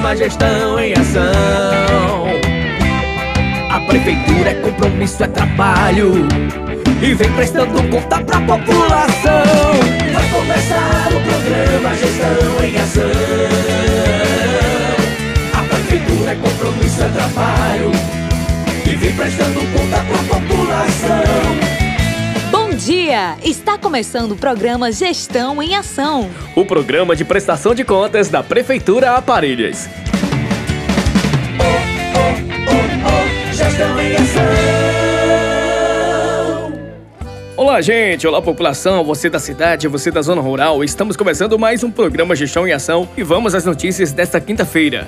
programa Gestão em Ação. A prefeitura é compromisso, é trabalho. E vem prestando conta pra população. Vai começar o programa Gestão em Ação. A prefeitura é compromisso, é trabalho. E vem prestando conta pra população dia! Está começando o programa Gestão em Ação. O programa de prestação de contas da Prefeitura Aparelhas. Oh, oh, oh, gestão em Ação. Olá, gente! Olá, população! Você da cidade, você da zona rural. Estamos começando mais um programa Gestão em Ação e vamos às notícias desta quinta-feira.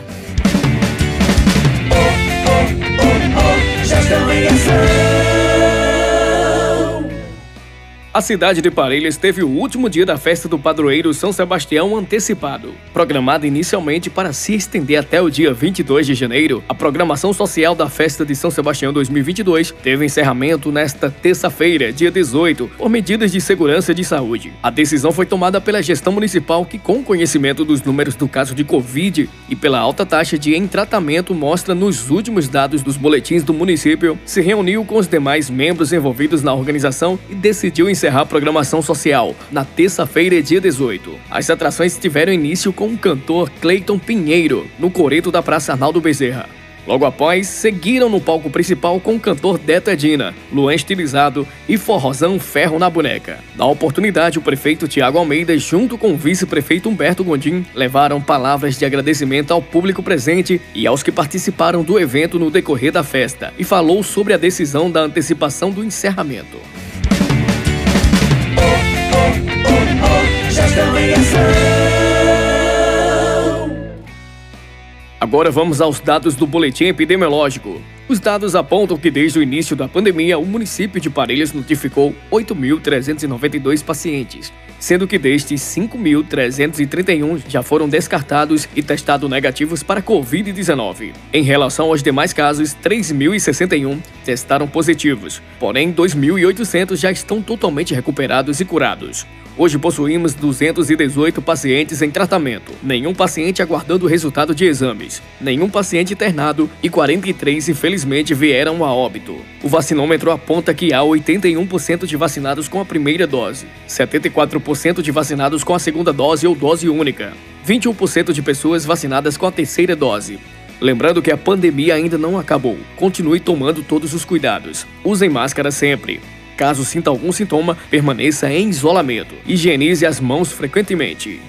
A cidade de Parelhas teve o último dia da festa do padroeiro São Sebastião antecipado. Programada inicialmente para se estender até o dia 22 de janeiro, a programação social da festa de São Sebastião 2022 teve encerramento nesta terça-feira, dia 18, por medidas de segurança de saúde. A decisão foi tomada pela gestão municipal que, com conhecimento dos números do caso de Covid e pela alta taxa de em tratamento mostra nos últimos dados dos boletins do município, se reuniu com os demais membros envolvidos na organização e decidiu encerrar a programação social na terça-feira, dia 18. As atrações tiveram início com o cantor Cleiton Pinheiro, no coreto da Praça Arnaldo Bezerra. Logo após, seguiram no palco principal com o cantor Deta Dina, Luan Estilizado e Forrozão Ferro na Boneca. Na oportunidade, o prefeito Tiago Almeida, junto com o vice-prefeito Humberto Gondim, levaram palavras de agradecimento ao público presente e aos que participaram do evento no decorrer da festa, e falou sobre a decisão da antecipação do encerramento. Agora vamos aos dados do boletim epidemiológico. Os dados apontam que desde o início da pandemia, o município de Parelhas notificou 8.392 pacientes, sendo que destes 5.331 já foram descartados e testados negativos para Covid-19. Em relação aos demais casos, 3.061 testaram positivos, porém 2.800 já estão totalmente recuperados e curados. Hoje possuímos 218 pacientes em tratamento, nenhum paciente aguardando o resultado de exames, nenhum paciente internado e 43 infelizmente vieram a óbito. O vacinômetro aponta que há 81% de vacinados com a primeira dose, 74% de vacinados com a segunda dose ou dose única, 21% de pessoas vacinadas com a terceira dose, Lembrando que a pandemia ainda não acabou. Continue tomando todos os cuidados. Usem máscara sempre. Caso sinta algum sintoma, permaneça em isolamento. Higienize as mãos frequentemente.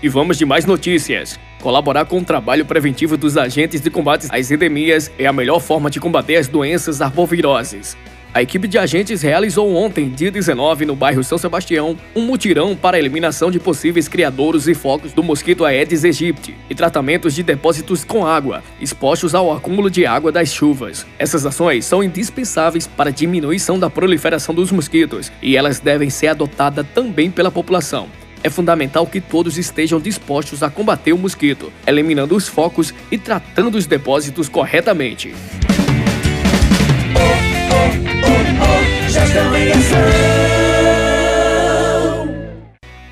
E vamos de mais notícias. Colaborar com o trabalho preventivo dos agentes de combate às endemias é a melhor forma de combater as doenças arboviroses. A equipe de agentes realizou ontem, dia 19, no bairro São Sebastião, um mutirão para a eliminação de possíveis criadouros e focos do mosquito Aedes aegypti e tratamentos de depósitos com água, expostos ao acúmulo de água das chuvas. Essas ações são indispensáveis para a diminuição da proliferação dos mosquitos e elas devem ser adotadas também pela população. É fundamental que todos estejam dispostos a combater o mosquito, eliminando os focos e tratando os depósitos corretamente.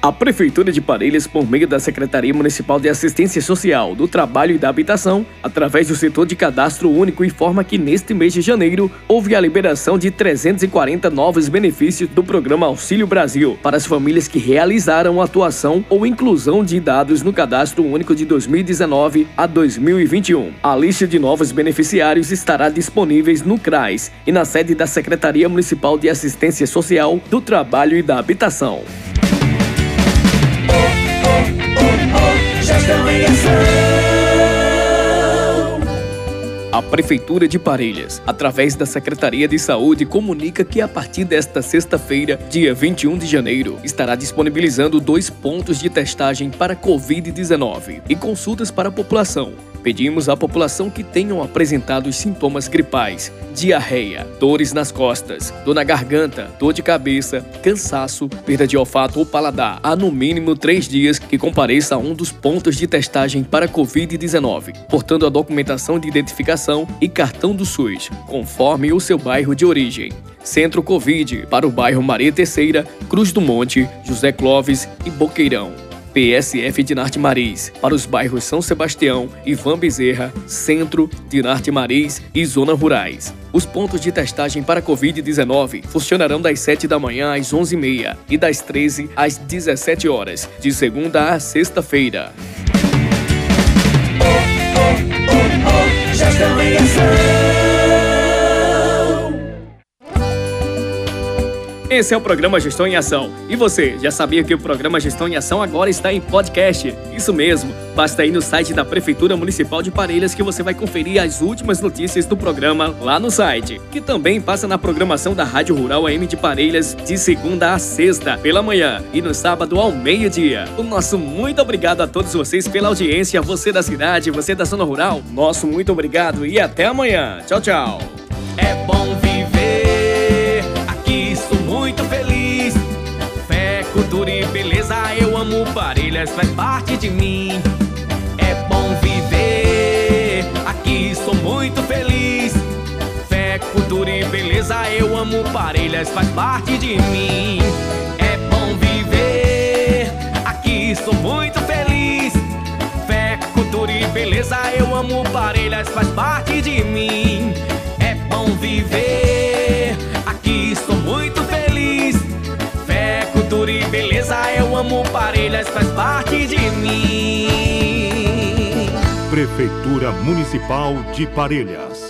A Prefeitura de Parelhas, por meio da Secretaria Municipal de Assistência Social, do Trabalho e da Habitação, através do setor de cadastro único, informa que neste mês de janeiro houve a liberação de 340 novos benefícios do programa Auxílio Brasil para as famílias que realizaram atuação ou inclusão de dados no cadastro único de 2019 a 2021. A lista de novos beneficiários estará disponível no CRAS e na sede da Secretaria Municipal de Assistência Social, do Trabalho e da Habitação. A Prefeitura de Parelhas, através da Secretaria de Saúde, comunica que a partir desta sexta-feira, dia 21 de janeiro, estará disponibilizando dois pontos de testagem para Covid-19 e consultas para a população Pedimos à população que tenham apresentado sintomas gripais, diarreia, dores nas costas, dor na garganta, dor de cabeça, cansaço, perda de olfato ou paladar há no mínimo três dias que compareça a um dos pontos de testagem para Covid-19, portando a documentação de identificação e cartão do SUS, conforme o seu bairro de origem. Centro Covid, para o bairro Maria Terceira, Cruz do Monte, José Clóvis e Boqueirão. PSF de Narte Maris, para os bairros São Sebastião, Ivan Bezerra, Centro, Dinarte Maris e Zona Rurais. Os pontos de testagem para Covid-19 funcionarão das 7 da manhã às 11h30 e das 13 às 17 horas, de segunda a sexta-feira. Esse é o programa Gestão em Ação. E você, já sabia que o programa Gestão em Ação agora está em podcast? Isso mesmo, basta ir no site da Prefeitura Municipal de Parelhas que você vai conferir as últimas notícias do programa lá no site, que também passa na programação da Rádio Rural AM de Parelhas de segunda a sexta, pela manhã, e no sábado ao meio-dia. O nosso muito obrigado a todos vocês pela audiência, você da cidade, você da zona rural, nosso muito obrigado e até amanhã. Tchau, tchau. É bom beleza, eu amo Parelhas, faz parte de mim. É bom viver aqui, sou muito feliz. Fé, cultura e beleza, eu amo Parelhas, faz parte de mim. É bom viver aqui, sou muito feliz. Fé, cultura e beleza, eu amo Parelhas, faz parte Prefeitura Municipal de Parelhas.